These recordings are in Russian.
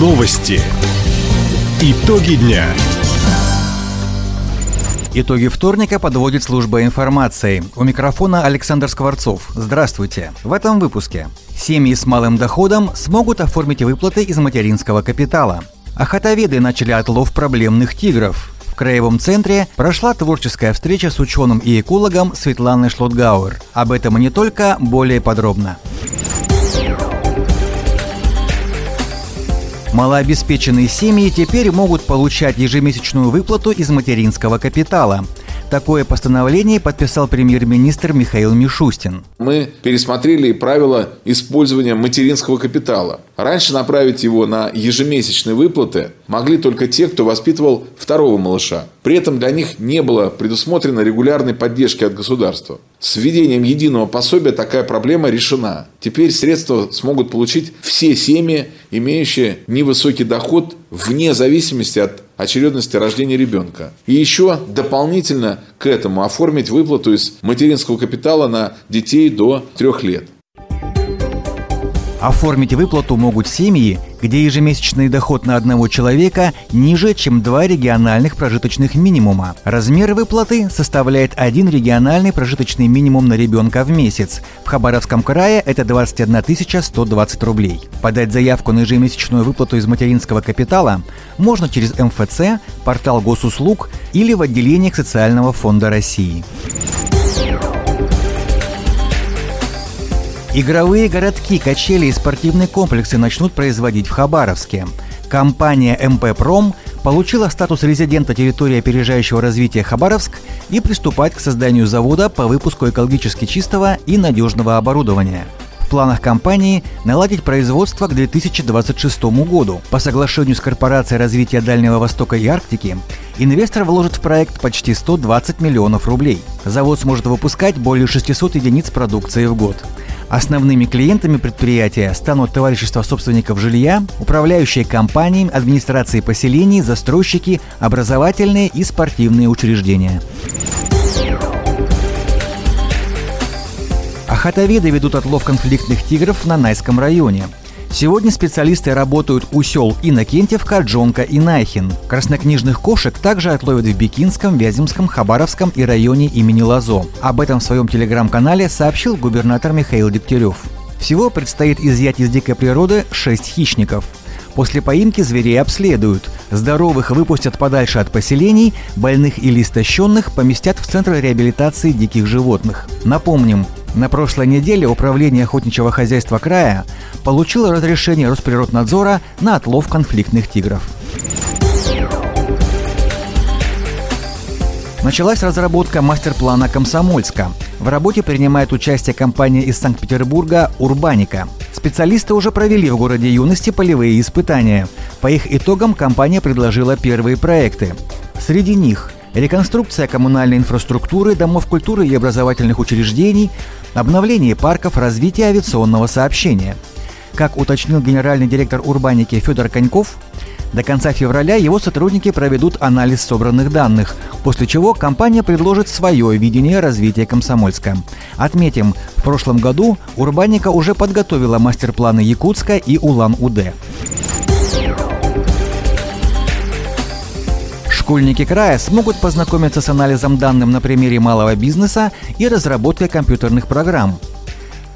Новости. Итоги дня. Итоги вторника подводит служба информации. У микрофона Александр Скворцов. Здравствуйте. В этом выпуске. Семьи с малым доходом смогут оформить выплаты из материнского капитала. Охотоведы начали отлов проблемных тигров. В Краевом центре прошла творческая встреча с ученым и экологом Светланой Шлотгауэр. Об этом и не только, более подробно. Малообеспеченные семьи теперь могут получать ежемесячную выплату из материнского капитала. Такое постановление подписал премьер-министр Михаил Мишустин. Мы пересмотрели правила использования материнского капитала. Раньше направить его на ежемесячные выплаты могли только те, кто воспитывал второго малыша. При этом для них не было предусмотрено регулярной поддержки от государства. С введением единого пособия такая проблема решена. Теперь средства смогут получить все семьи, имеющие невысокий доход вне зависимости от очередности рождения ребенка. И еще дополнительно к этому оформить выплату из материнского капитала на детей до трех лет. Оформить выплату могут семьи, где ежемесячный доход на одного человека ниже, чем два региональных прожиточных минимума. Размер выплаты составляет один региональный прожиточный минимум на ребенка в месяц. В Хабаровском крае это 21 120 рублей. Подать заявку на ежемесячную выплату из материнского капитала можно через МФЦ, портал госуслуг или в отделениях Социального фонда России. Игровые городки, качели и спортивные комплексы начнут производить в Хабаровске. Компания МП «Пром» получила статус резидента территории опережающего развития Хабаровск и приступает к созданию завода по выпуску экологически чистого и надежного оборудования – планах компании наладить производство к 2026 году. По соглашению с Корпорацией развития Дальнего Востока и Арктики, инвестор вложит в проект почти 120 миллионов рублей. Завод сможет выпускать более 600 единиц продукции в год. Основными клиентами предприятия станут товарищества собственников жилья, управляющие компаниями, администрации поселений, застройщики, образовательные и спортивные учреждения. Охотоведы ведут отлов конфликтных тигров в Нанайском районе. Сегодня специалисты работают у сел Иннокентьевка, Джонка и Найхин. Краснокнижных кошек также отловят в Бикинском, Вяземском, Хабаровском и районе имени Лазо. Об этом в своем телеграм-канале сообщил губернатор Михаил Дегтярев. Всего предстоит изъять из дикой природы 6 хищников. После поимки зверей обследуют. Здоровых выпустят подальше от поселений, больных или истощенных поместят в Центр реабилитации диких животных. Напомним, на прошлой неделе Управление охотничьего хозяйства края получило разрешение Росприроднадзора на отлов конфликтных тигров. Началась разработка мастер-плана Комсомольска. В работе принимает участие компания из Санкт-Петербурга «Урбаника». Специалисты уже провели в городе юности полевые испытания. По их итогам компания предложила первые проекты. Среди них реконструкция коммунальной инфраструктуры, домов культуры и образовательных учреждений, обновление парков, развитие авиационного сообщения. Как уточнил генеральный директор Урбаники Федор Коньков, до конца февраля его сотрудники проведут анализ собранных данных, после чего компания предложит свое видение развития Комсомольска. Отметим, в прошлом году Урбаника уже подготовила мастер-планы Якутска и Улан-Удэ. Школьники края смогут познакомиться с анализом данных на примере малого бизнеса и разработкой компьютерных программ.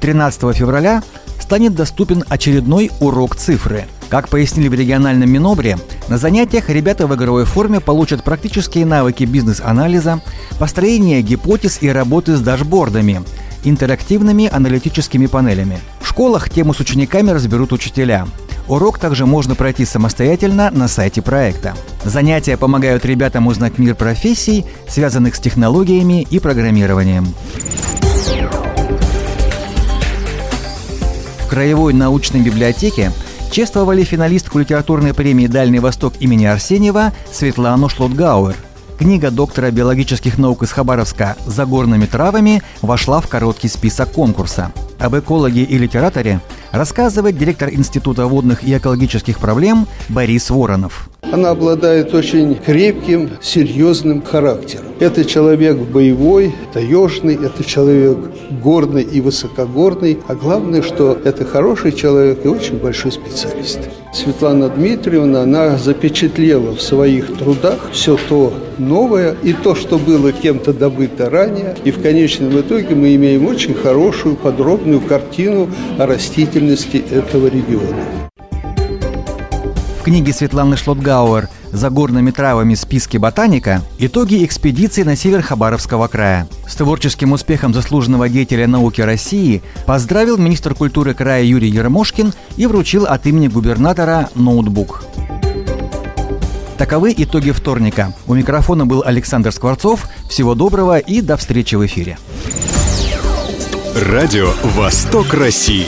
13 февраля станет доступен очередной урок цифры. Как пояснили в региональном Минобре, на занятиях ребята в игровой форме получат практические навыки бизнес-анализа, построения гипотез и работы с дашбордами, интерактивными аналитическими панелями. В школах тему с учениками разберут учителя. Урок также можно пройти самостоятельно на сайте проекта. Занятия помогают ребятам узнать мир профессий, связанных с технологиями и программированием. В Краевой научной библиотеке чествовали финалистку литературной премии «Дальний Восток» имени Арсеньева Светлану Шлотгауэр. Книга доктора биологических наук из Хабаровска «За горными травами» вошла в короткий список конкурса. Об экологе и литераторе рассказывает директор Института водных и экологических проблем Борис Воронов. Она обладает очень крепким, серьезным характером. Это человек боевой, таежный, это человек горный и высокогорный, а главное, что это хороший человек и очень большой специалист. Светлана Дмитриевна, она запечатлела в своих трудах все то новое и то, что было кем-то добыто ранее. И в конечном итоге мы имеем очень хорошую, подробную картину о растительности этого региона. Книге Светланы Шлотгауэр «За горными травами. Списки ботаника» итоги экспедиции на север Хабаровского края. С творческим успехом заслуженного деятеля науки России поздравил министр культуры края Юрий Ермошкин и вручил от имени губернатора ноутбук. Таковы итоги вторника. У микрофона был Александр Скворцов. Всего доброго и до встречи в эфире. Радио «Восток России».